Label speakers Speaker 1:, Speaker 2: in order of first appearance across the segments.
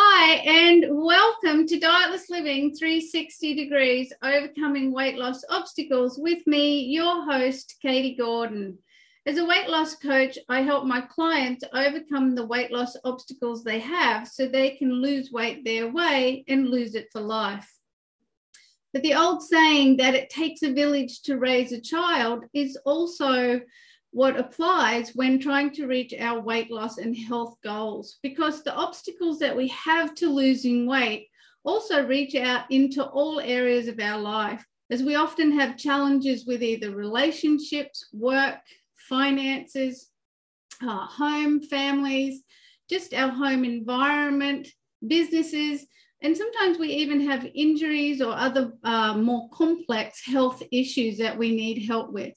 Speaker 1: Hi, and welcome to Dietless Living 360 Degrees Overcoming Weight Loss Obstacles with me, your host, Katie Gordon. As a weight loss coach, I help my clients overcome the weight loss obstacles they have so they can lose weight their way and lose it for life. But the old saying that it takes a village to raise a child is also what applies when trying to reach our weight loss and health goals because the obstacles that we have to losing weight also reach out into all areas of our life as we often have challenges with either relationships, work, finances, uh, home, families, just our home environment, businesses, and sometimes we even have injuries or other uh, more complex health issues that we need help with.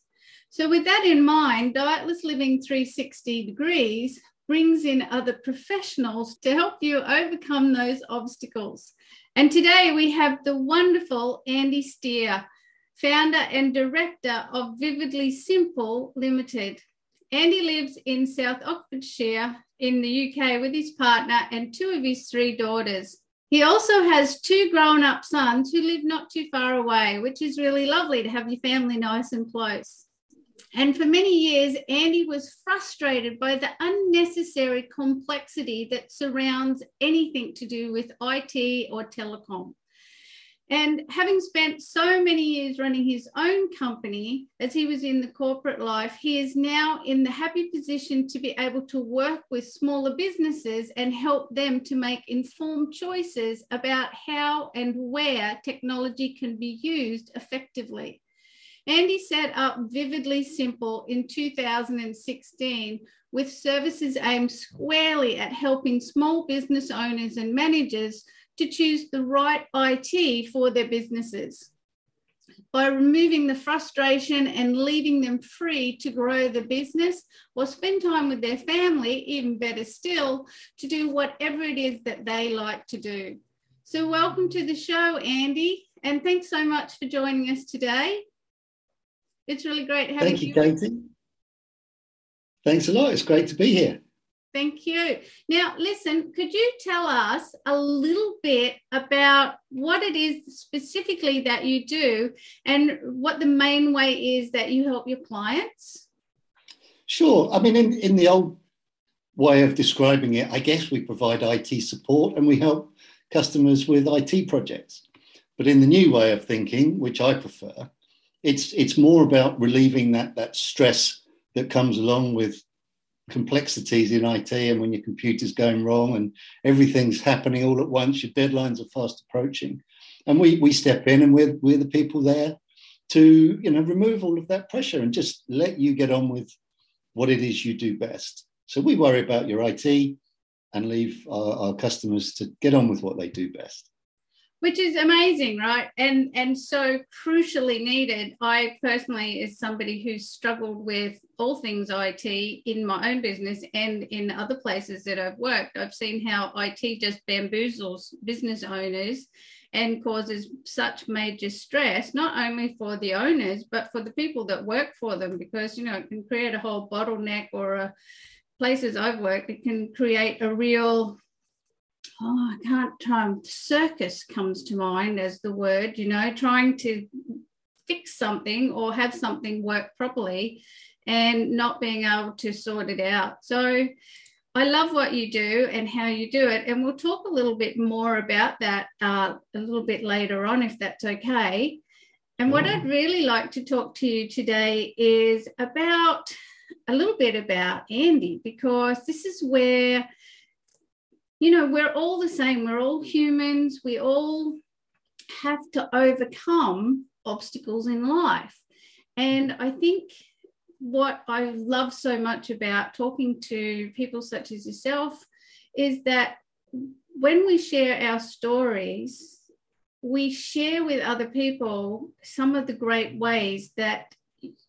Speaker 1: So, with that in mind, Dietless Living 360 Degrees brings in other professionals to help you overcome those obstacles. And today we have the wonderful Andy Steer, founder and director of Vividly Simple Limited. Andy lives in South Oxfordshire in the UK with his partner and two of his three daughters. He also has two grown up sons who live not too far away, which is really lovely to have your family nice and close. And for many years, Andy was frustrated by the unnecessary complexity that surrounds anything to do with IT or telecom. And having spent so many years running his own company as he was in the corporate life, he is now in the happy position to be able to work with smaller businesses and help them to make informed choices about how and where technology can be used effectively. Andy set up Vividly Simple in 2016 with services aimed squarely at helping small business owners and managers to choose the right IT for their businesses. By removing the frustration and leaving them free to grow the business or spend time with their family, even better still, to do whatever it is that they like to do. So, welcome to the show, Andy, and thanks so much for joining us today. It's really great
Speaker 2: having Thank you, you. Katie. Thanks a lot. It's great to be here.
Speaker 1: Thank you. Now, listen, could you tell us a little bit about what it is specifically that you do and what the main way is that you help your clients?
Speaker 2: Sure. I mean, in, in the old way of describing it, I guess we provide IT support and we help customers with IT projects. But in the new way of thinking, which I prefer, it's it's more about relieving that that stress that comes along with complexities in IT and when your computer's going wrong and everything's happening all at once, your deadlines are fast approaching. And we we step in and we're we're the people there to you know remove all of that pressure and just let you get on with what it is you do best. So we worry about your IT and leave our, our customers to get on with what they do best
Speaker 1: which is amazing right? And and so crucially needed. I personally as somebody who's struggled with all things IT in my own business and in other places that i've worked i've seen how it just bamboozles business owners and causes such major stress not only for the owners but for the people that work for them because you know it can create a whole bottleneck or a places i've worked it can create a real oh, I can't, um, circus comes to mind as the word, you know, trying to fix something or have something work properly and not being able to sort it out. So I love what you do and how you do it. And we'll talk a little bit more about that uh, a little bit later on, if that's okay. And what I'd really like to talk to you today is about a little bit about Andy, because this is where you know, we're all the same. We're all humans. We all have to overcome obstacles in life. And I think what I love so much about talking to people such as yourself is that when we share our stories, we share with other people some of the great ways that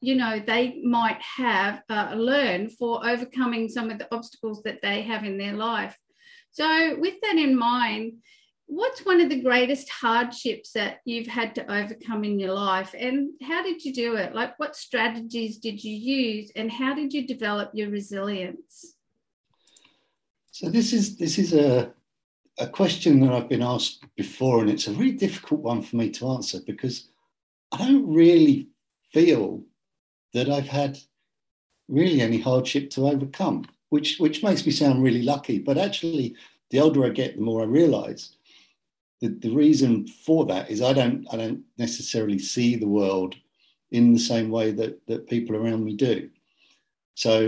Speaker 1: you know they might have uh, learned for overcoming some of the obstacles that they have in their life so, with that in mind, what's one of the greatest hardships that you've had to overcome in your life? And how did you do it? Like what strategies did you use and how did you develop your resilience?
Speaker 2: So this is this is a a question that I've been asked before, and it's a really difficult one for me to answer because I don't really feel that I've had really any hardship to overcome, which which makes me sound really lucky. But actually, the older I get, the more I realise that the reason for that is I don't I don't necessarily see the world in the same way that that people around me do. So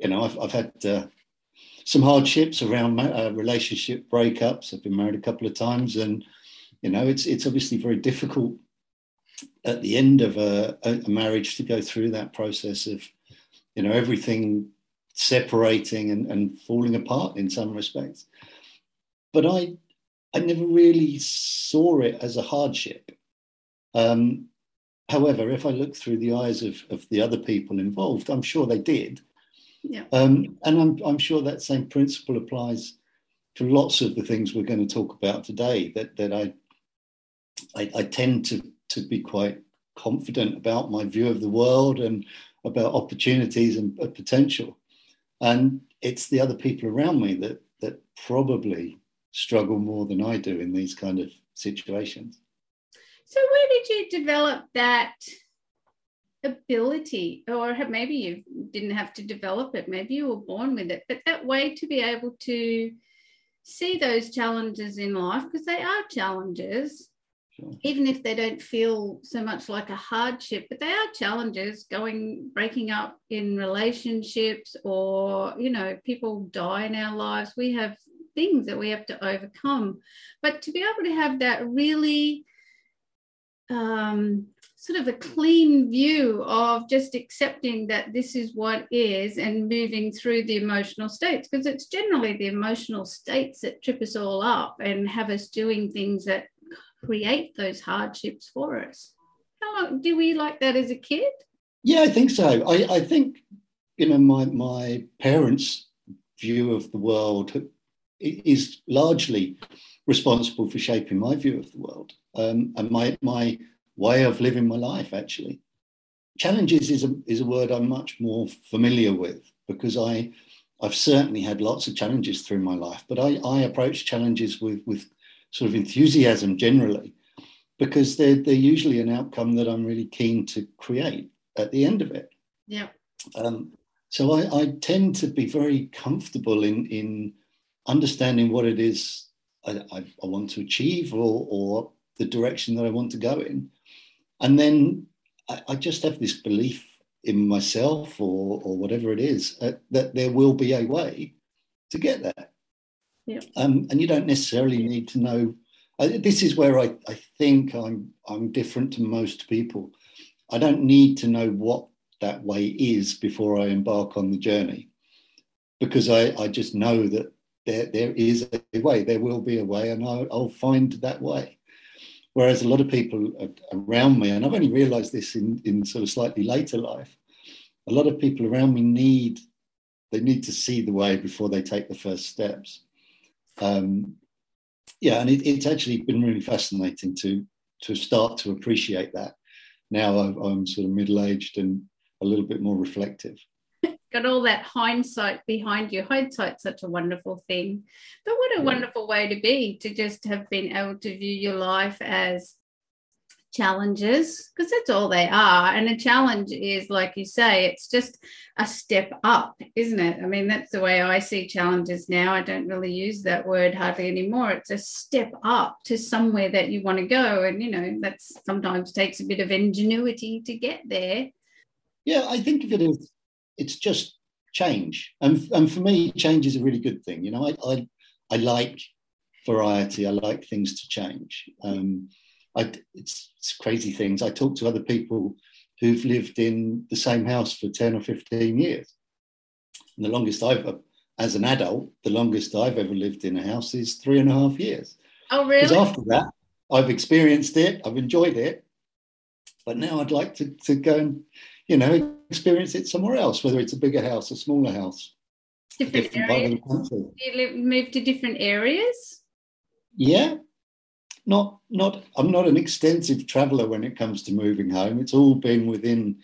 Speaker 2: you know, I've, I've had uh, some hardships around uh, relationship breakups. I've been married a couple of times, and you know, it's it's obviously very difficult at the end of a, a marriage to go through that process of you know everything separating and, and falling apart in some respects. But I I never really saw it as a hardship. Um, however, if I look through the eyes of, of the other people involved, I'm sure they did.
Speaker 1: Yeah.
Speaker 2: Um, and I'm, I'm sure that same principle applies to lots of the things we're going to talk about today. That that I I, I tend to to be quite confident about my view of the world and about opportunities and potential. And it's the other people around me that that probably struggle more than I do in these kind of situations.
Speaker 1: So where did you develop that ability? Or maybe you didn't have to develop it. Maybe you were born with it. But that way to be able to see those challenges in life because they are challenges sure. even if they don't feel so much like a hardship but they are challenges going breaking up in relationships or you know people die in our lives we have things that we have to overcome but to be able to have that really um, sort of a clean view of just accepting that this is what is and moving through the emotional states because it's generally the emotional states that trip us all up and have us doing things that create those hardships for us. How long do we like that as a kid?
Speaker 2: Yeah, I think so. I, I think you know my my parents' view of the world is largely responsible for shaping my view of the world. Um, and my my way of living my life, actually. Challenges is a, is a word I'm much more familiar with because I, I've certainly had lots of challenges through my life, but I, I approach challenges with, with sort of enthusiasm generally because they're, they're usually an outcome that I'm really keen to create at the end of it.
Speaker 1: Yeah.
Speaker 2: Um, so I, I, tend to be very comfortable in, in understanding what it is I, I, I want to achieve or, or the direction that I want to go in. And then I, I just have this belief in myself or, or whatever it is uh, that there will be a way to get there.
Speaker 1: Yeah.
Speaker 2: Um, and you don't necessarily need to know. Uh, this is where I, I think I'm I'm different to most people. I don't need to know what that way is before I embark on the journey, because I, I just know that there there is a way. There will be a way, and I'll, I'll find that way. Whereas a lot of people around me, and I've only realized this in, in sort of slightly later life, a lot of people around me need they need to see the way before they take the first steps. Um, yeah, and it, it's actually been really fascinating to to start to appreciate that. Now I'm sort of middle aged and a little bit more reflective
Speaker 1: got all that hindsight behind you. Hindsight's such a wonderful thing. But what a yeah. wonderful way to be to just have been able to view your life as challenges because that's all they are and a challenge is like you say it's just a step up isn't it i mean that's the way i see challenges now i don't really use that word hardly anymore it's a step up to somewhere that you want to go and you know that sometimes takes a bit of ingenuity to get there
Speaker 2: yeah i think of it as it's just change. And, and for me, change is a really good thing. You know, I, I, I like variety. I like things to change. Um, I, it's, it's crazy things. I talk to other people who've lived in the same house for 10 or 15 years. And the longest I've, as an adult, the longest I've ever lived in a house is three and a half years.
Speaker 1: Oh, really?
Speaker 2: Because after that, I've experienced it, I've enjoyed it, but now I'd like to, to go and you know, experience it somewhere else, whether it's a bigger house, a smaller house,
Speaker 1: different, different part of the country. You live, move to different areas?
Speaker 2: Yeah, not not. I'm not an extensive traveller when it comes to moving home. It's all been within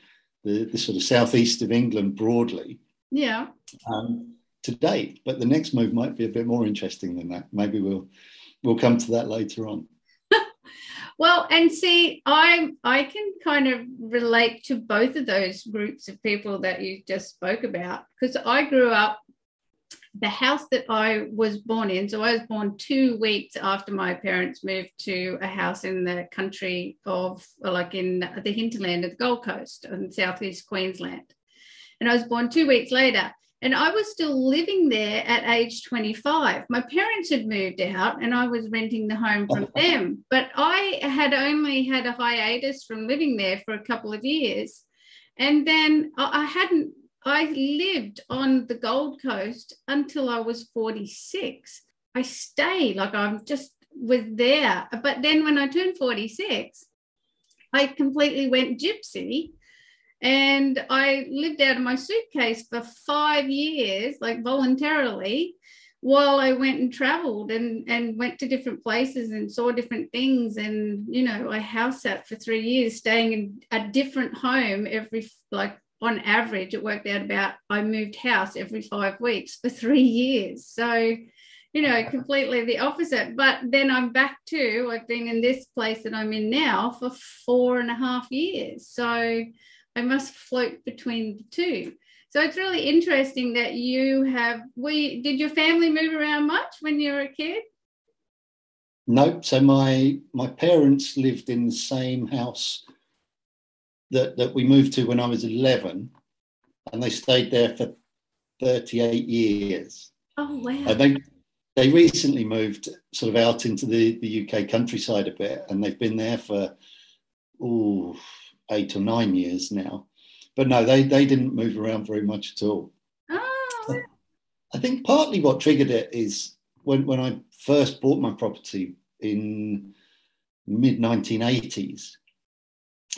Speaker 2: the, the sort of southeast of England broadly.
Speaker 1: Yeah.
Speaker 2: Um, to date. But the next move might be a bit more interesting than that. Maybe we'll we'll come to that later on.
Speaker 1: well, and see, I I can kind of relate to both of those groups of people that you just spoke about because I grew up the house that I was born in. So I was born two weeks after my parents moved to a house in the country of, like in the hinterland of the Gold Coast in southeast Queensland. And I was born two weeks later. And I was still living there at age 25. My parents had moved out and I was renting the home from oh. them. But I had only had a hiatus from living there for a couple of years. And then I hadn't I lived on the Gold Coast until I was 46. I stayed, like I'm just was there. But then when I turned 46, I completely went gypsy and I lived out of my suitcase for five years, like voluntarily, while I went and traveled and, and went to different places and saw different things. And, you know, I house sat for three years, staying in a different home every like on average, it worked out about I moved house every five weeks for three years. So, you know, completely the opposite. But then I'm back to I've been in this place that I'm in now for four and a half years. So I must float between the two. So it's really interesting that you have we did your family move around much when you were a kid?
Speaker 2: Nope. So my my parents lived in the same house that, that we moved to when I was 11, and they stayed there for 38 years.
Speaker 1: Oh, wow.
Speaker 2: And they, they recently moved sort of out into the, the UK countryside a bit, and they've been there for ooh, eight or nine years now. But no, they, they didn't move around very much at all.
Speaker 1: Oh.
Speaker 2: I think partly what triggered it is when, when I first bought my property in mid 1980s,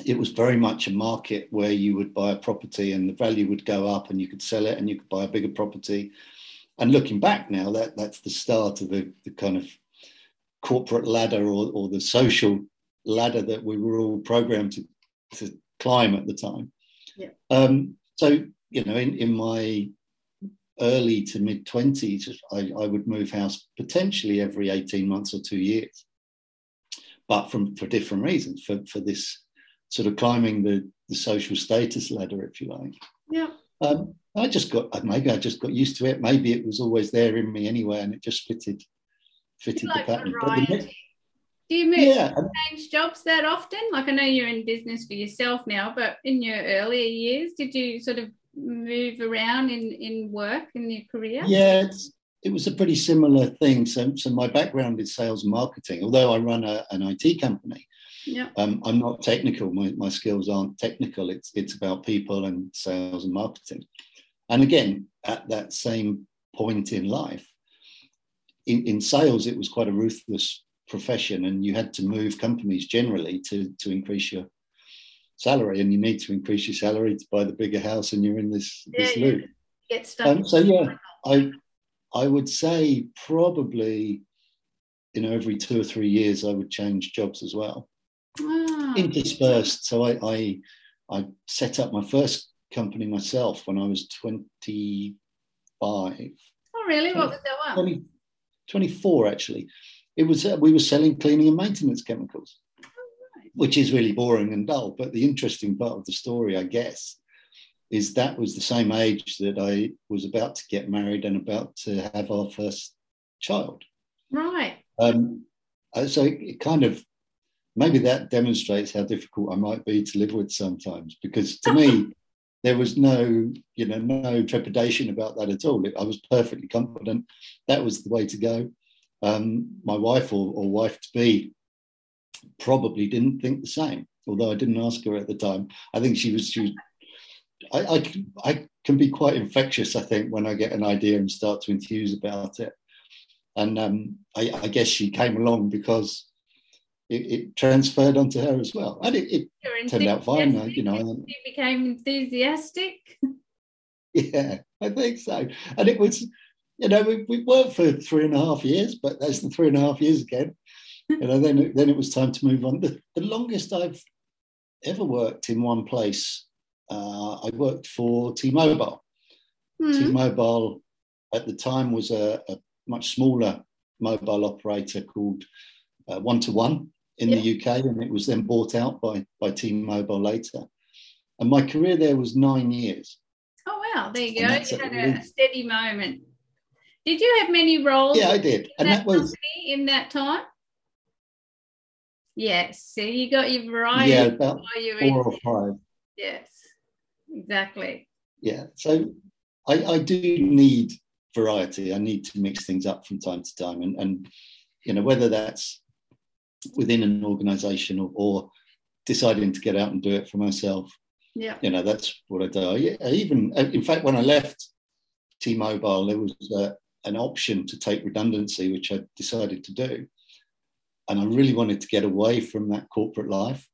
Speaker 2: it was very much a market where you would buy a property and the value would go up and you could sell it and you could buy a bigger property. And looking back now, that, that's the start of the, the kind of corporate ladder or, or the social ladder that we were all programmed to, to climb at the time.
Speaker 1: Yeah.
Speaker 2: Um, so, you know, in, in my early to mid 20s, I, I would move house potentially every 18 months or two years, but from for different reasons, for, for this sort of climbing the, the social status ladder, if you like.
Speaker 1: Yeah.
Speaker 2: Um, I just got maybe I just got used to it. Maybe it was always there in me anyway, and it just fitted fitted
Speaker 1: like
Speaker 2: the pattern.
Speaker 1: Do you move
Speaker 2: yeah.
Speaker 1: change jobs that often? Like I know you're in business for yourself now, but in your earlier years, did you sort of move around in in work in your career?
Speaker 2: Yeah, it was a pretty similar thing. So, so my background is sales and marketing. Although I run a, an IT company,
Speaker 1: yeah.
Speaker 2: Um, I'm not technical. My, my skills aren't technical. It's it's about people and sales and marketing. And again, at that same point in life, in, in sales, it was quite a ruthless profession, and you had to move companies generally to to increase your salary, and you need to increase your salary to buy the bigger house, and you're in this
Speaker 1: yeah,
Speaker 2: this
Speaker 1: yeah.
Speaker 2: loop.
Speaker 1: Get stuck.
Speaker 2: Um, so yeah, I I would say probably you know every two or three years I would change jobs as well
Speaker 1: Ah.
Speaker 2: interspersed. So I, I, I set up my first company myself when I was 25.
Speaker 1: Oh, really? What was that one?
Speaker 2: 20, 24, actually. It was uh, we were selling cleaning and maintenance chemicals,
Speaker 1: oh, right.
Speaker 2: which is really boring and dull. But the interesting part of the story, I guess, is that was the same age that I was about to get married and about to have our first child.
Speaker 1: Right.
Speaker 2: Um, uh, so it, it kind of maybe that demonstrates how difficult I might be to live with sometimes. Because to me, there was no, you know, no trepidation about that at all. I was perfectly confident that was the way to go. Um, my wife or, or wife to be probably didn't think the same, although I didn't ask her at the time. I think she was. She was I, I, I can be quite infectious, I think, when I get an idea and start to enthuse about it. And um, I, I guess she came along because it, it, transferred onto her as well. And it, it turned out fine, you know.
Speaker 1: she became enthusiastic.
Speaker 2: Yeah, I think so. And it was, you know, we, we worked for three and a half years, but that's the three and a half years again. You know, then then it was time to move on. The, the longest I've ever worked in one place, uh, I worked for T-Mobile.
Speaker 1: Hmm.
Speaker 2: T-Mobile at the time was a, a much smaller mobile operator called One to One in yeah. the UK, and it was then bought out by by T-Mobile later. And my career there was nine years.
Speaker 1: Oh wow! There you go. You had a steady moment. Did you have many roles?
Speaker 2: Yeah, I did,
Speaker 1: and that, that was in that time. Yes, so you got your variety.
Speaker 2: Yeah, about four or five.
Speaker 1: Yes, exactly.
Speaker 2: Yeah, so I, I do need variety. I need to mix things up from time to time, and and you know whether that's within an organisation or, or deciding to get out and do it for myself.
Speaker 1: Yeah,
Speaker 2: you know that's what I do. I, even in fact, when I left T-Mobile, there was uh, an option to take redundancy, which I decided to do, and I really wanted to get away from that corporate life.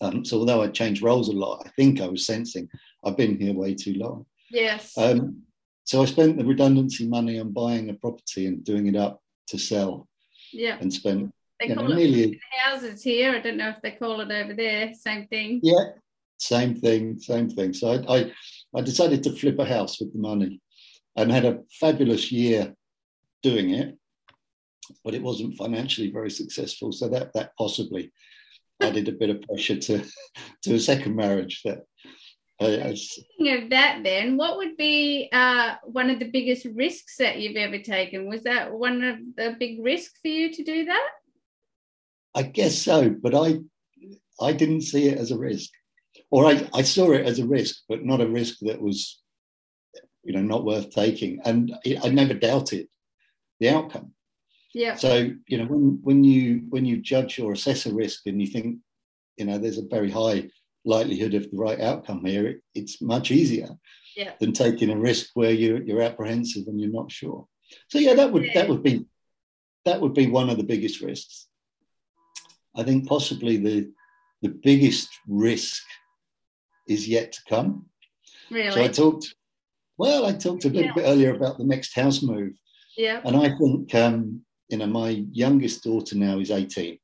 Speaker 2: Um, so although I changed roles a lot, I think I was sensing I've been here way too long.
Speaker 1: Yes.
Speaker 2: Um, so I spent the redundancy money on buying a property and doing it up to sell.
Speaker 1: Yeah.
Speaker 2: And spent
Speaker 1: they call know, it houses here. I don't know if they call it over there. Same thing.
Speaker 2: Yeah, same thing, same thing. So I, I, I decided to flip a house with the money, and had a fabulous year doing it, but it wasn't financially very successful. So that that possibly added a bit of pressure to to a second marriage that
Speaker 1: uh, Speaking of that, then, what would be uh, one of the biggest risks that you've ever taken? Was that one of the big risks for you to do that?
Speaker 2: I guess so, but I I didn't see it as a risk, or I, I saw it as a risk, but not a risk that was, you know, not worth taking, and I never doubted the outcome.
Speaker 1: Yeah.
Speaker 2: So you know, when when you when you judge or assess a risk, and you think, you know, there's a very high likelihood of the right outcome here, it, it's much easier
Speaker 1: yeah.
Speaker 2: than taking a risk where you're, you're apprehensive and you're not sure. So yeah, that would that would be that would be one of the biggest risks. I think possibly the the biggest risk is yet to come.
Speaker 1: Really?
Speaker 2: So I talked. Well, I talked a little yeah. bit earlier about the next house move.
Speaker 1: Yeah.
Speaker 2: And I think um, you know my youngest daughter now is 18.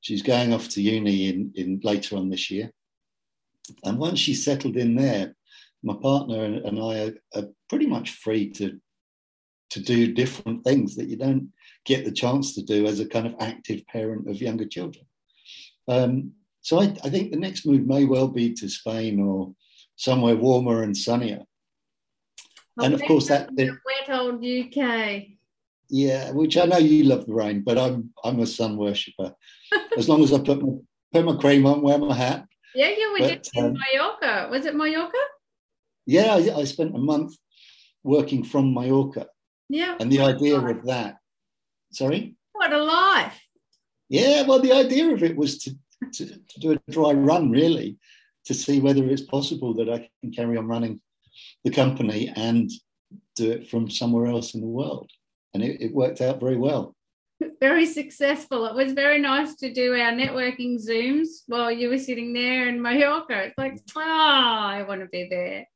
Speaker 2: She's going off to uni in, in later on this year. And once she's settled in there, my partner and I are, are pretty much free to to do different things that you don't get the chance to do as a kind of active parent of younger children. Um, so I, I, think the next move may well be to Spain or somewhere warmer and sunnier.
Speaker 1: Well, and of course, that the wet old UK.
Speaker 2: Yeah, which I know you love the rain, but I'm I'm a sun worshipper. as long as I put my put my cream on, wear my hat,
Speaker 1: yeah, you were but, just in um, Mallorca. Was it Mallorca?
Speaker 2: Yeah, I, I, spent a month working from Mallorca.
Speaker 1: Yeah.
Speaker 2: And the idea of that. Sorry?
Speaker 1: What a life.
Speaker 2: Yeah, well, the idea of it was to, to, to do a dry run, really, to see whether it's possible that I can carry on running the company and do it from somewhere else in the world. And it, it worked out very well
Speaker 1: very successful. It was very nice to do our networking Zooms while you were sitting there in Mallorca. It's like, ah, oh, I want to be there.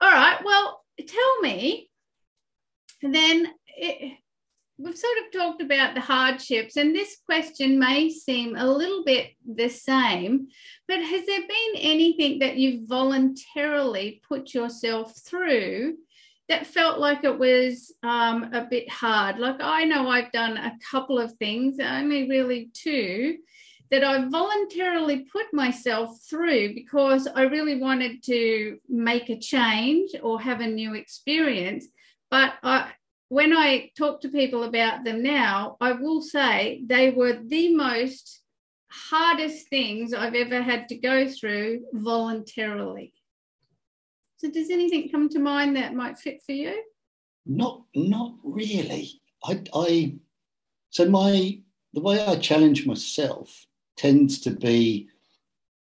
Speaker 1: All right. Well, tell me then. It, we've sort of talked about the hardships, and this question may seem a little bit the same, but has there been anything that you've voluntarily put yourself through that felt like it was um, a bit hard. Like I know I've done a couple of things, only really two, that I voluntarily put myself through because I really wanted to make a change or have a new experience. But I, when I talk to people about them now, I will say they were the most hardest things I've ever had to go through voluntarily. So does anything come to mind that might fit for you?
Speaker 2: Not not really. I, I so my the way I challenge myself tends to be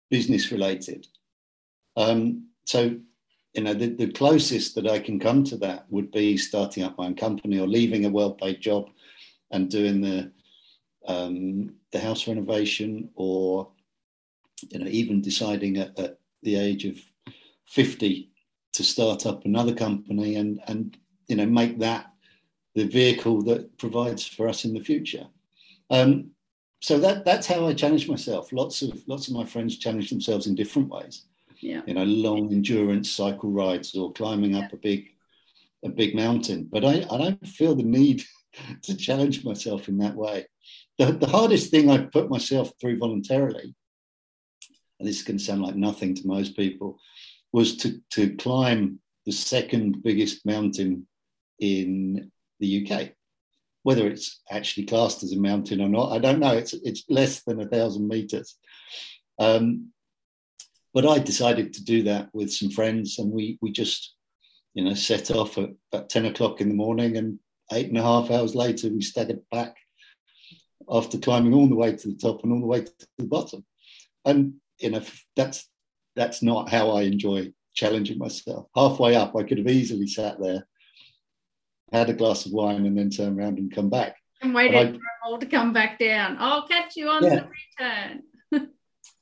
Speaker 2: business related. Um, so you know the, the closest that I can come to that would be starting up my own company or leaving a well-paid job and doing the um, the house renovation or you know even deciding at, at the age of 50 to start up another company and and you know make that the vehicle that provides for us in the future. Um, so that that's how I challenge myself. Lots of lots of my friends challenge themselves in different ways.
Speaker 1: Yeah.
Speaker 2: You know, long endurance cycle rides or climbing up a big a big mountain. But I, I don't feel the need to challenge myself in that way. The, the hardest thing I put myself through voluntarily, and this is going to sound like nothing to most people, was to, to climb the second biggest mountain in the UK. Whether it's actually classed as a mountain or not, I don't know. It's, it's less than a thousand meters. Um, but I decided to do that with some friends, and we we just, you know, set off at about ten o'clock in the morning, and eight and a half hours later, we staggered back after climbing all the way to the top and all the way to the bottom. And you know, that's that's not how I enjoy challenging myself. Halfway up, I could have easily sat there, had a glass of wine, and then turned around and come back.
Speaker 1: And waited for them all to come back down. I'll catch you on yeah. the return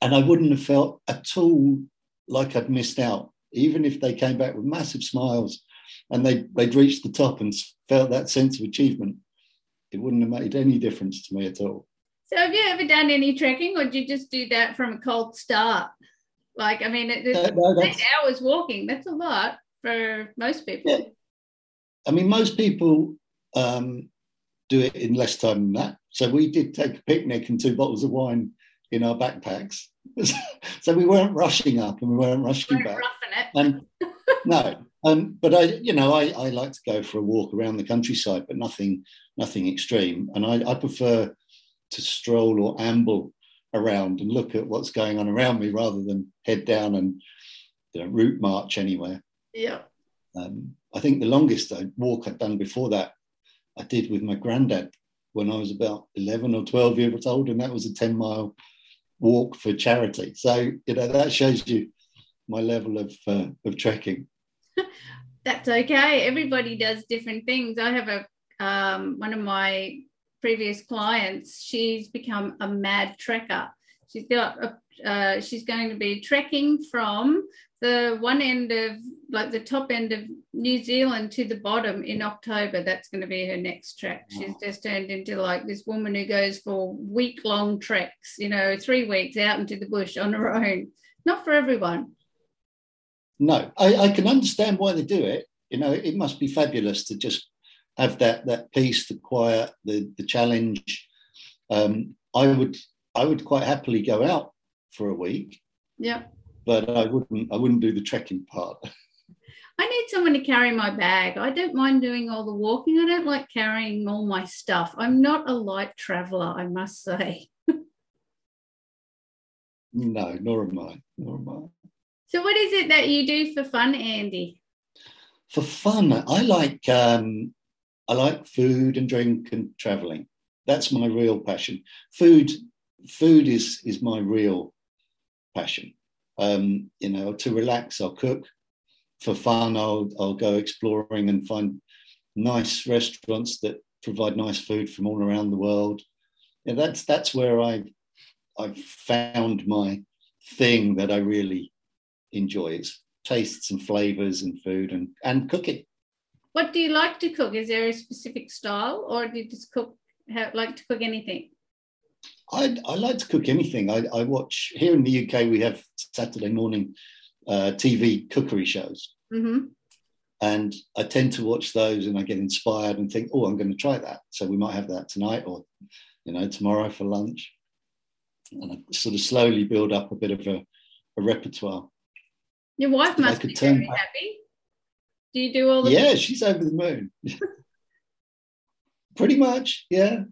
Speaker 2: and I wouldn't have felt at all like I'd missed out, even if they came back with massive smiles and they, they'd reached the top and felt that sense of achievement. It wouldn't have made any difference to me at all.
Speaker 1: So, have you ever done any trekking, or did you just do that from a cold start? Like, I mean, it's uh, no, eight hours walking. That's a lot for most people. Yeah.
Speaker 2: I mean, most people um, do it in less time than that. So we did take a picnic and two bottles of wine in our backpacks. so we weren't rushing up and we weren't rushing we back. And no, um, but I, you know, I, I like to go for a walk around the countryside, but nothing, nothing extreme. And I, I prefer to stroll or amble around and look at what's going on around me rather than head down and you know, route march anywhere.
Speaker 1: Yeah.
Speaker 2: Um, I think the longest walk I'd done before that, I did with my granddad when I was about 11 or 12 years old, and that was a 10 mile walk for charity. So you know that shows you my level of uh, of trekking.
Speaker 1: That's okay. Everybody does different things. I have a um, one of my previous clients. She's become a mad trekker. She's got a, uh, she's going to be trekking from the one end of like the top end of New Zealand to the bottom in October. That's going to be her next trek. She's just turned into like this woman who goes for week long treks, you know, three weeks out into the bush on her own. Not for everyone.
Speaker 2: No, I, I can understand why they do it. You know, it must be fabulous to just have that that peace, the quiet, the the challenge. Um, I would I would quite happily go out for a week.
Speaker 1: Yeah
Speaker 2: but I wouldn't I wouldn't do the trekking part.
Speaker 1: I need someone to carry my bag. I don't mind doing all the walking. I don't like carrying all my stuff. I'm not a light traveler, I must say.
Speaker 2: no, nor am I. Nor am I.
Speaker 1: So, what is it that you do for fun, Andy?
Speaker 2: For fun, I like um, I like food and drink and traveling. That's my real passion. Food, food is is my real passion. Um, you know, to relax, I'll cook. For fun, I'll, I'll go exploring and find nice restaurants that provide nice food from all around the world. And that's that's where I I've found my thing that I really enjoy. It's tastes and flavors and food and, and cooking.
Speaker 1: What do you like to cook? Is there a specific style or do you just cook have, like to cook anything?
Speaker 2: I, I like to cook anything. I, I, watch here in the UK. We have Saturday morning uh, TV cookery shows,
Speaker 1: mm-hmm.
Speaker 2: and I tend to watch those, and I get inspired and think, "Oh, I'm going to try that." So we might have that tonight, or you know, tomorrow for lunch, and I sort of slowly build up a bit of a, a repertoire.
Speaker 1: Your wife must be very back. happy. Do you do all the?
Speaker 2: Yeah, she's over the moon. Pretty much, yeah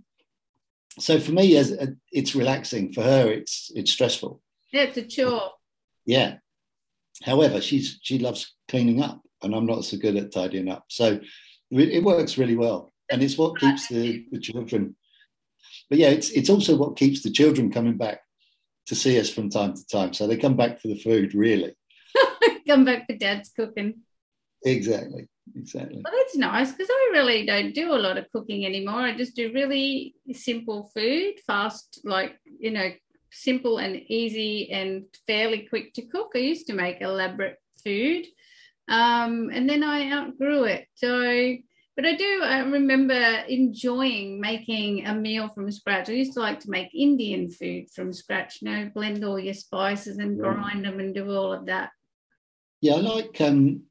Speaker 2: so for me, as uh, it's relaxing. For her, it's it's stressful.
Speaker 1: Yeah, it's a chore.
Speaker 2: Yeah. However, she's she loves cleaning up, and I'm not so good at tidying up. So it works really well, and it's what keeps the, the children. But yeah, it's it's also what keeps the children coming back to see us from time to time. So they come back for the food, really.
Speaker 1: come back for dad's cooking.
Speaker 2: Exactly exactly.
Speaker 1: Well, that's nice because I really don't do a lot of cooking anymore. I just do really simple food, fast, like, you know, simple and easy and fairly quick to cook. I used to make elaborate food um, and then I outgrew it. So, but I do I remember enjoying making a meal from scratch. I used to like to make Indian food from scratch, you know, blend all your spices and grind them and do all of that.
Speaker 2: Yeah, I like um,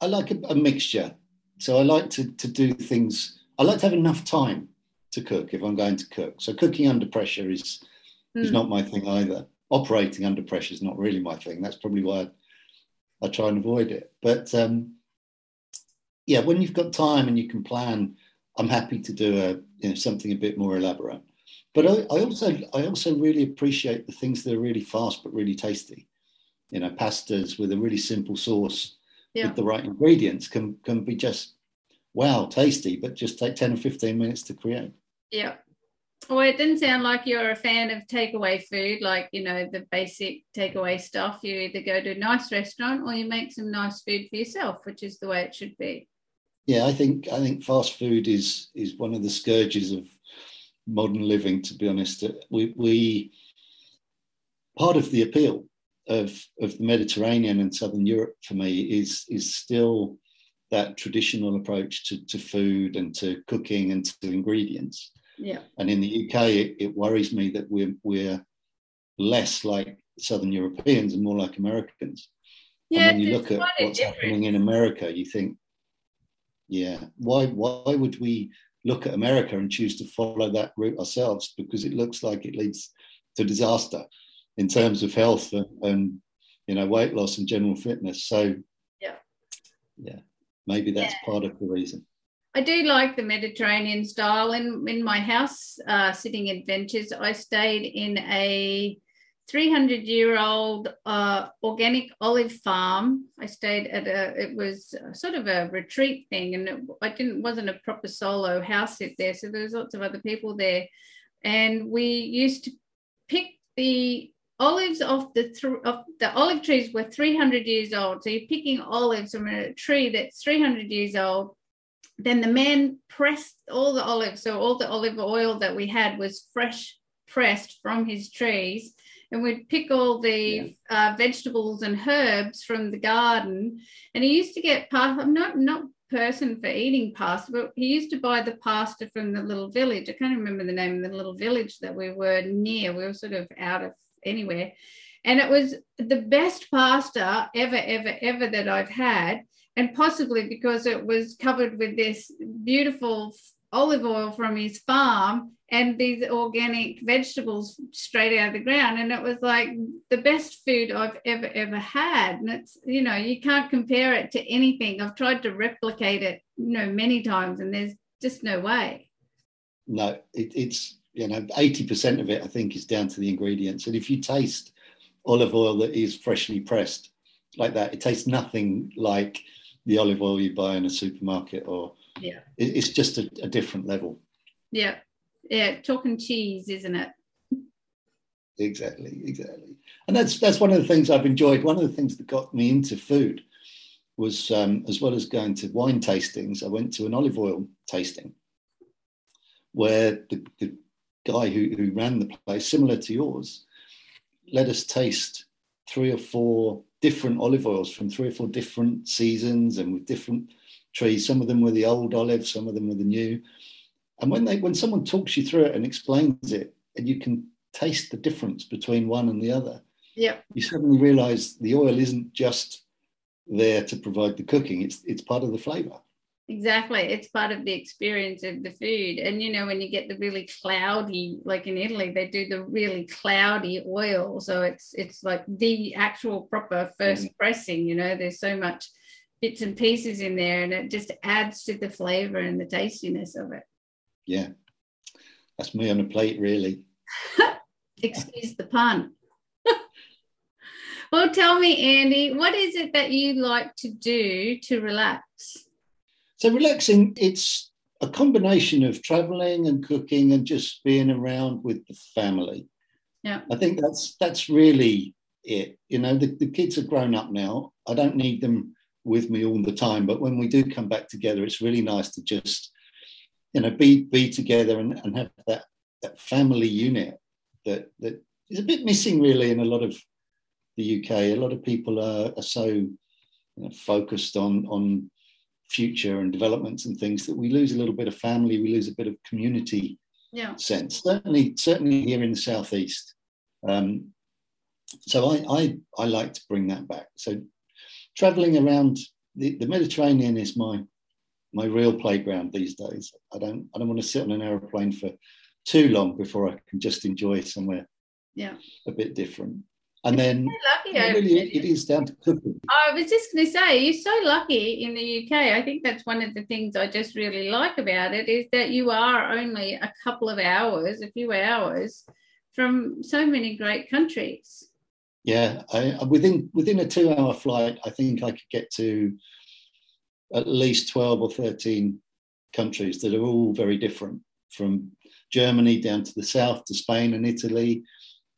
Speaker 2: I like a, a mixture. so I like to to do things. I like to have enough time to cook if I'm going to cook. So cooking under pressure is mm. is hmm. not my thing either. Operating under pressure is not really my thing. That's probably why I, I try and avoid it. But um, yeah, when you've got time and you can plan, I'm happy to do a you know something a bit more elaborate. But I, I also I also really appreciate the things that are really fast but really tasty. You know, pastas with a really simple sauce yeah. with the right ingredients can can be just wow tasty, but just take ten or fifteen minutes to create.
Speaker 1: Yeah. Well, it didn't sound like you're a fan of takeaway food, like you know the basic takeaway stuff. You either go to a nice restaurant or you make some nice food for yourself, which is the way it should be.
Speaker 2: Yeah, I think I think fast food is is one of the scourges of modern living. To be honest, we we part of the appeal of of the Mediterranean and Southern Europe for me is is still that traditional approach to, to food and to cooking and to ingredients.
Speaker 1: Yeah.
Speaker 2: And in the UK, it, it worries me that we're we're less like Southern Europeans and more like Americans. Yeah, and when you look at what's happening in America, you think, yeah, why why would we look at America and choose to follow that route ourselves? Because it looks like it leads to disaster in terms of health and, and you know weight loss and general fitness. So
Speaker 1: yeah,
Speaker 2: yeah, maybe that's yeah. part of the reason.
Speaker 1: I do like the Mediterranean style. In in my house, uh, sitting adventures, I stayed in a 300 year old uh, organic olive farm. I stayed at a, it was sort of a retreat thing, and it, I didn't wasn't a proper solo house sit there, so there was lots of other people there, and we used to pick the olives off the th- of the olive trees were 300 years old. So you're picking olives from a tree that's 300 years old. Then the man pressed all the olives, so all the olive oil that we had was fresh pressed from his trees and we'd pick all the yeah. uh, vegetables and herbs from the garden. And he used to get pasta, not not person for eating pasta, but he used to buy the pasta from the little village. I can't remember the name of the little village that we were near. We were sort of out of anywhere. And it was the best pasta ever, ever, ever that I've had. And possibly because it was covered with this beautiful olive oil from his farm and these organic vegetables straight out of the ground. And it was like the best food I've ever, ever had. And it's, you know, you can't compare it to anything. I've tried to replicate it, you know, many times, and there's just no way.
Speaker 2: No, it, it's, you know, 80% of it, I think, is down to the ingredients. And if you taste olive oil that is freshly pressed like that, it tastes nothing like the olive oil you buy in a supermarket or,
Speaker 1: yeah,
Speaker 2: it's just a, a different level.
Speaker 1: Yeah yeah, chalk and cheese, isn't it?
Speaker 2: Exactly, exactly. And that's that's one of the things I've enjoyed. One of the things that got me into food was um, as well as going to wine tastings, I went to an olive oil tasting where the, the guy who, who ran the place, similar to yours, let us taste three or four different olive oils from three or four different seasons and with different trees. Some of them were the old olives, some of them were the new. And when they when someone talks you through it and explains it, and you can taste the difference between one and the other,
Speaker 1: yeah,
Speaker 2: you suddenly realise the oil isn't just there to provide the cooking; it's it's part of the flavour.
Speaker 1: Exactly, it's part of the experience of the food. And you know, when you get the really cloudy, like in Italy, they do the really cloudy oil, so it's it's like the actual proper first mm. pressing. You know, there's so much bits and pieces in there, and it just adds to the flavour and the tastiness of it
Speaker 2: yeah, that's me on a plate, really.
Speaker 1: Excuse the pun. well, tell me, Andy, what is it that you like to do to relax?
Speaker 2: So, relaxing, it's a combination of traveling and cooking and just being around with the family.
Speaker 1: Yeah.
Speaker 2: I think that's that's really it. You know, the, the kids are grown up now. I don't need them with me all the time, but when we do come back together, it's really nice to just you know, be be together and, and have that that family unit that that is a bit missing really in a lot of the UK. A lot of people are, are so you know, focused on on future and developments and things that we lose a little bit of family, we lose a bit of community
Speaker 1: yeah.
Speaker 2: sense. Certainly, certainly here in the southeast. Um, so I, I I like to bring that back. So traveling around the, the Mediterranean is my my real playground these days. I don't I don't want to sit on an aeroplane for too long before I can just enjoy somewhere
Speaker 1: yeah
Speaker 2: a bit different. And then
Speaker 1: lucky
Speaker 2: really it is down to cooking.
Speaker 1: I was just going to say, you're so lucky in the UK. I think that's one of the things I just really like about it is that you are only a couple of hours, a few hours from so many great countries.
Speaker 2: Yeah, I, within within a two-hour flight, I think I could get to at least twelve or thirteen countries that are all very different, from Germany down to the south to Spain and Italy,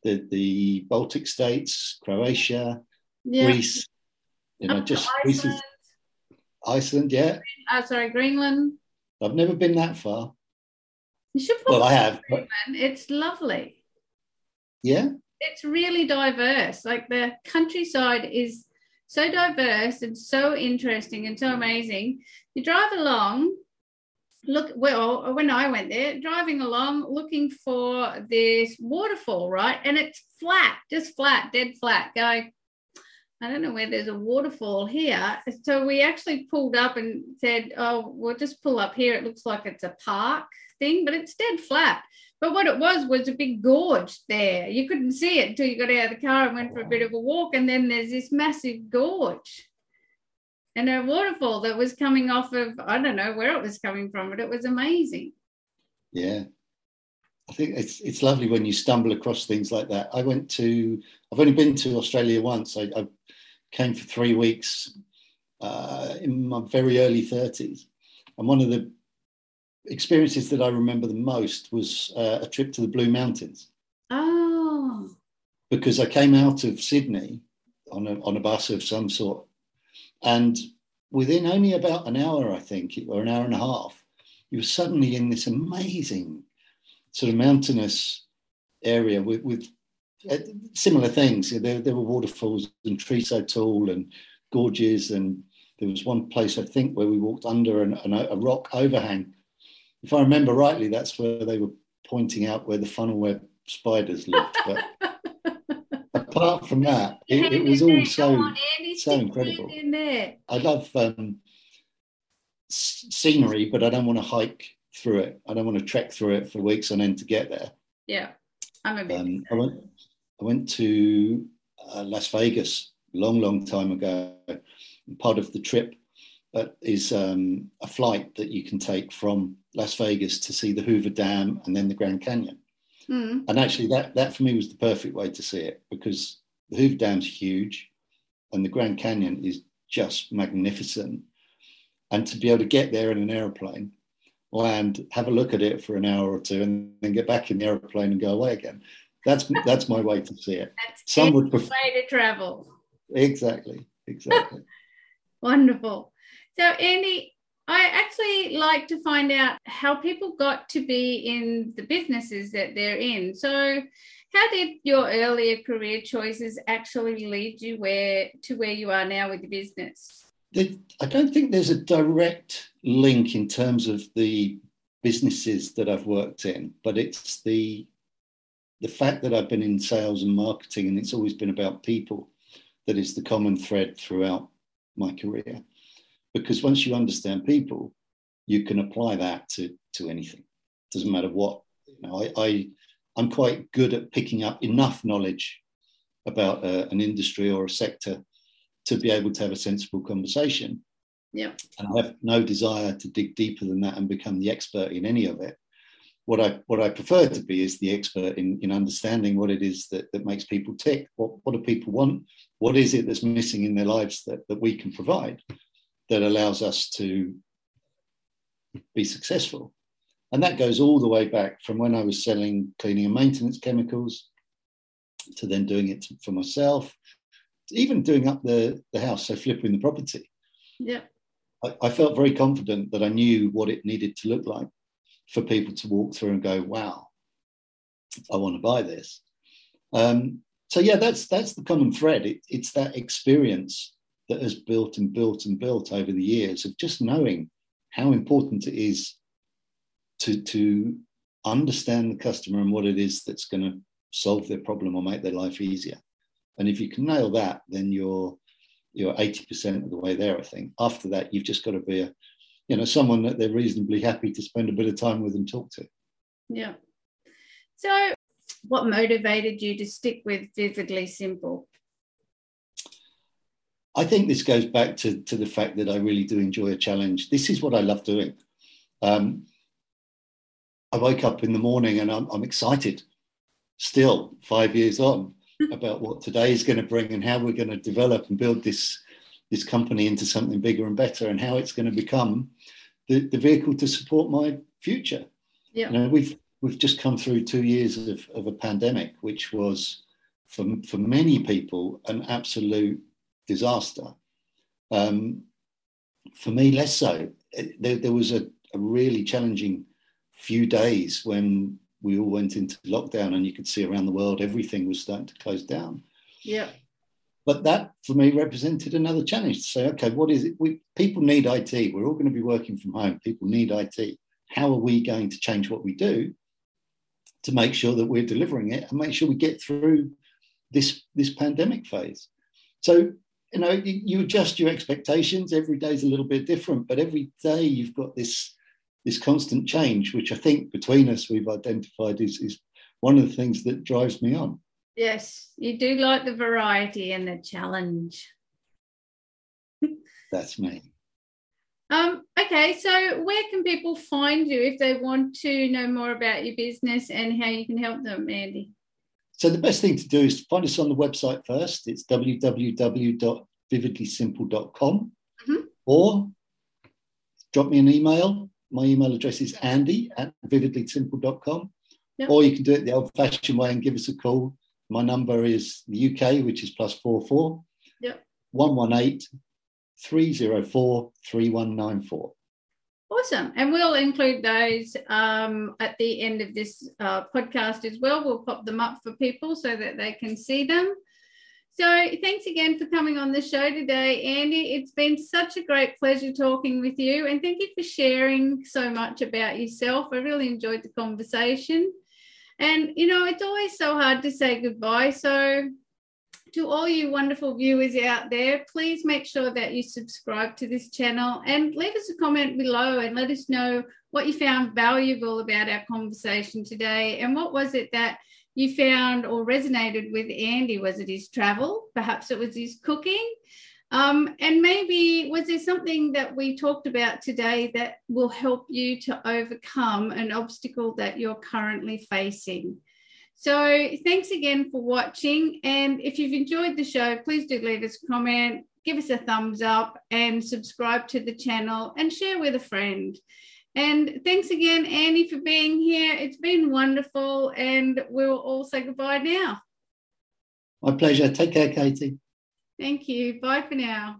Speaker 2: the, the Baltic states, Croatia, yeah. Greece, you know, just
Speaker 1: Greece Iceland.
Speaker 2: Iceland, yeah.
Speaker 1: Oh, sorry, Greenland.
Speaker 2: I've never been that far.
Speaker 1: You should
Speaker 2: well, I have.
Speaker 1: Greenland. It's lovely.
Speaker 2: Yeah.
Speaker 1: It's really diverse. Like the countryside is so diverse and so interesting and so amazing. You drive along look well when i went there driving along looking for this waterfall right? And it's flat just flat dead flat go i don't know where there's a waterfall here. So we actually pulled up and said oh we'll just pull up here. It looks like it's a park thing but it's dead flat. But what it was was a big gorge there. You couldn't see it until you got out of the car and went for a bit of a walk and then there's this massive gorge and a waterfall that was coming off of I don't know where it was coming from, but it was amazing.
Speaker 2: Yeah. I think it's it's lovely when you stumble across things like that. I went to I've only been to Australia once. I, I came for three weeks uh, in my very early 30s. And one of the experiences that I remember the most was uh, a trip to the Blue Mountains.
Speaker 1: Oh.
Speaker 2: Because I came out of Sydney on a, on a bus of some sort and within only about an hour, I think, or an hour and a half, you were suddenly in this amazing sort of mountainous area with, with uh, similar things. There, there were waterfalls and trees so tall and gorges. And there was one place, I think, where we walked under an, an, a rock overhang. If I remember rightly, that's where they were pointing out where the funnel web spiders lived. But apart from that, it, it was all so on, so incredible. I love um, scenery, but I don't want to hike through it. I don't want to trek through it for weeks on end to get there.
Speaker 1: Yeah, I'm a bit. Um,
Speaker 2: I went. I went to uh, Las Vegas a long, long time ago. Part of the trip uh, is um, a flight that you can take from Las Vegas to see the Hoover Dam and then the Grand Canyon.
Speaker 1: Mm.
Speaker 2: And actually, that, that for me was the perfect way to see it because the Hoover Dam's huge and the Grand Canyon is just magnificent. And to be able to get there in an aeroplane, land, have a look at it for an hour or two, and then get back in the aeroplane and go away again. That's that's my way to see it.
Speaker 1: That's Some would prefer way to travel.
Speaker 2: Exactly, exactly.
Speaker 1: Wonderful. So, Andy, I actually like to find out how people got to be in the businesses that they're in. So, how did your earlier career choices actually lead you where to where you are now with the business?
Speaker 2: I don't think there's a direct link in terms of the businesses that I've worked in, but it's the the fact that I've been in sales and marketing and it's always been about people that is the common thread throughout my career because once you understand people, you can apply that to to anything. Doesn't matter what. You know, I, I I'm quite good at picking up enough knowledge about uh, an industry or a sector to be able to have a sensible conversation.
Speaker 1: Yeah.
Speaker 2: And I have no desire to dig deeper than that and become the expert in any of it. What I what I prefer to be is the expert in, in understanding what it is that, that makes people tick. What what do people want? What is it that's missing in their lives that, that we can provide? That allows us to be successful. And that goes all the way back from when I was selling cleaning and maintenance chemicals to then doing it for myself, even doing up the, the house, so flipping the property.
Speaker 1: Yeah.
Speaker 2: I, I felt very confident that I knew what it needed to look like for people to walk through and go, wow, I want to buy this. Um, so yeah, that's that's the common thread. It, it's that experience that has built and built and built over the years of just knowing how important it is to, to understand the customer and what it is that's going to solve their problem or make their life easier. And if you can nail that, then you're you're 80% of the way there, I think. After that, you've just got to be a, you know someone that they're reasonably happy to spend a bit of time with and talk to.
Speaker 1: Yeah. So, what motivated you to stick with Vividly Simple?
Speaker 2: I think this goes back to, to the fact that I really do enjoy a challenge. This is what I love doing. Um, I wake up in the morning and I'm, I'm excited still, five years on, about what today is going to bring and how we're going to develop and build this, this company into something bigger and better and how it's going to become the, the vehicle to support my future.
Speaker 1: Yeah.
Speaker 2: You know, we've we've just come through two years of, of a pandemic, which was for, for many people an absolute disaster. Um, for me, less so. There, there was a, a, really challenging few days when we all went into lockdown and you could see around the world everything was starting to close down.
Speaker 1: Yeah.
Speaker 2: But that for me represented another challenge to say, okay, what is it? We, people need IT. We're all going to be working from home. People need IT. How are we going to change what we do to make sure that we're delivering it and make sure we get through this this pandemic phase? So you know you, you adjust your expectations. Every day is a little bit different, but every day you've got this this constant change, which I think between us we've identified is, is one of the things that drives me on.
Speaker 1: Yes, you do like the variety and the challenge.
Speaker 2: That's me.
Speaker 1: Um, okay, so where can people find you if they want to know more about your business and how you can help them, Andy?
Speaker 2: So the best thing to do is find us on the website first. It's www.vividlysimple.com mm-hmm. or drop me an email. My email address is andy at vividlysimple.com. Yep. Or you can do it the old fashioned way and give us a call. My number is the UK, which is plus four four.
Speaker 1: Yep.
Speaker 2: 118 304 3194.
Speaker 1: Awesome. And we'll include those um, at the end of this uh, podcast as well. We'll pop them up for people so that they can see them. So, thanks again for coming on the show today, Andy. It's been such a great pleasure talking with you. And thank you for sharing so much about yourself. I really enjoyed the conversation. And, you know, it's always so hard to say goodbye. So, to all you wonderful viewers out there, please make sure that you subscribe to this channel and leave us a comment below and let us know what you found valuable about our conversation today and what was it that you found or resonated with Andy? Was it his travel? Perhaps it was his cooking. Um, and maybe was there something that we talked about today that will help you to overcome an obstacle that you're currently facing? So thanks again for watching. And if you've enjoyed the show, please do leave us a comment, give us a thumbs up, and subscribe to the channel and share with a friend. And thanks again, Andy, for being here. It's been wonderful. And we'll all say goodbye now.
Speaker 2: My pleasure. Take care, Katie.
Speaker 1: Thank you. Bye for now.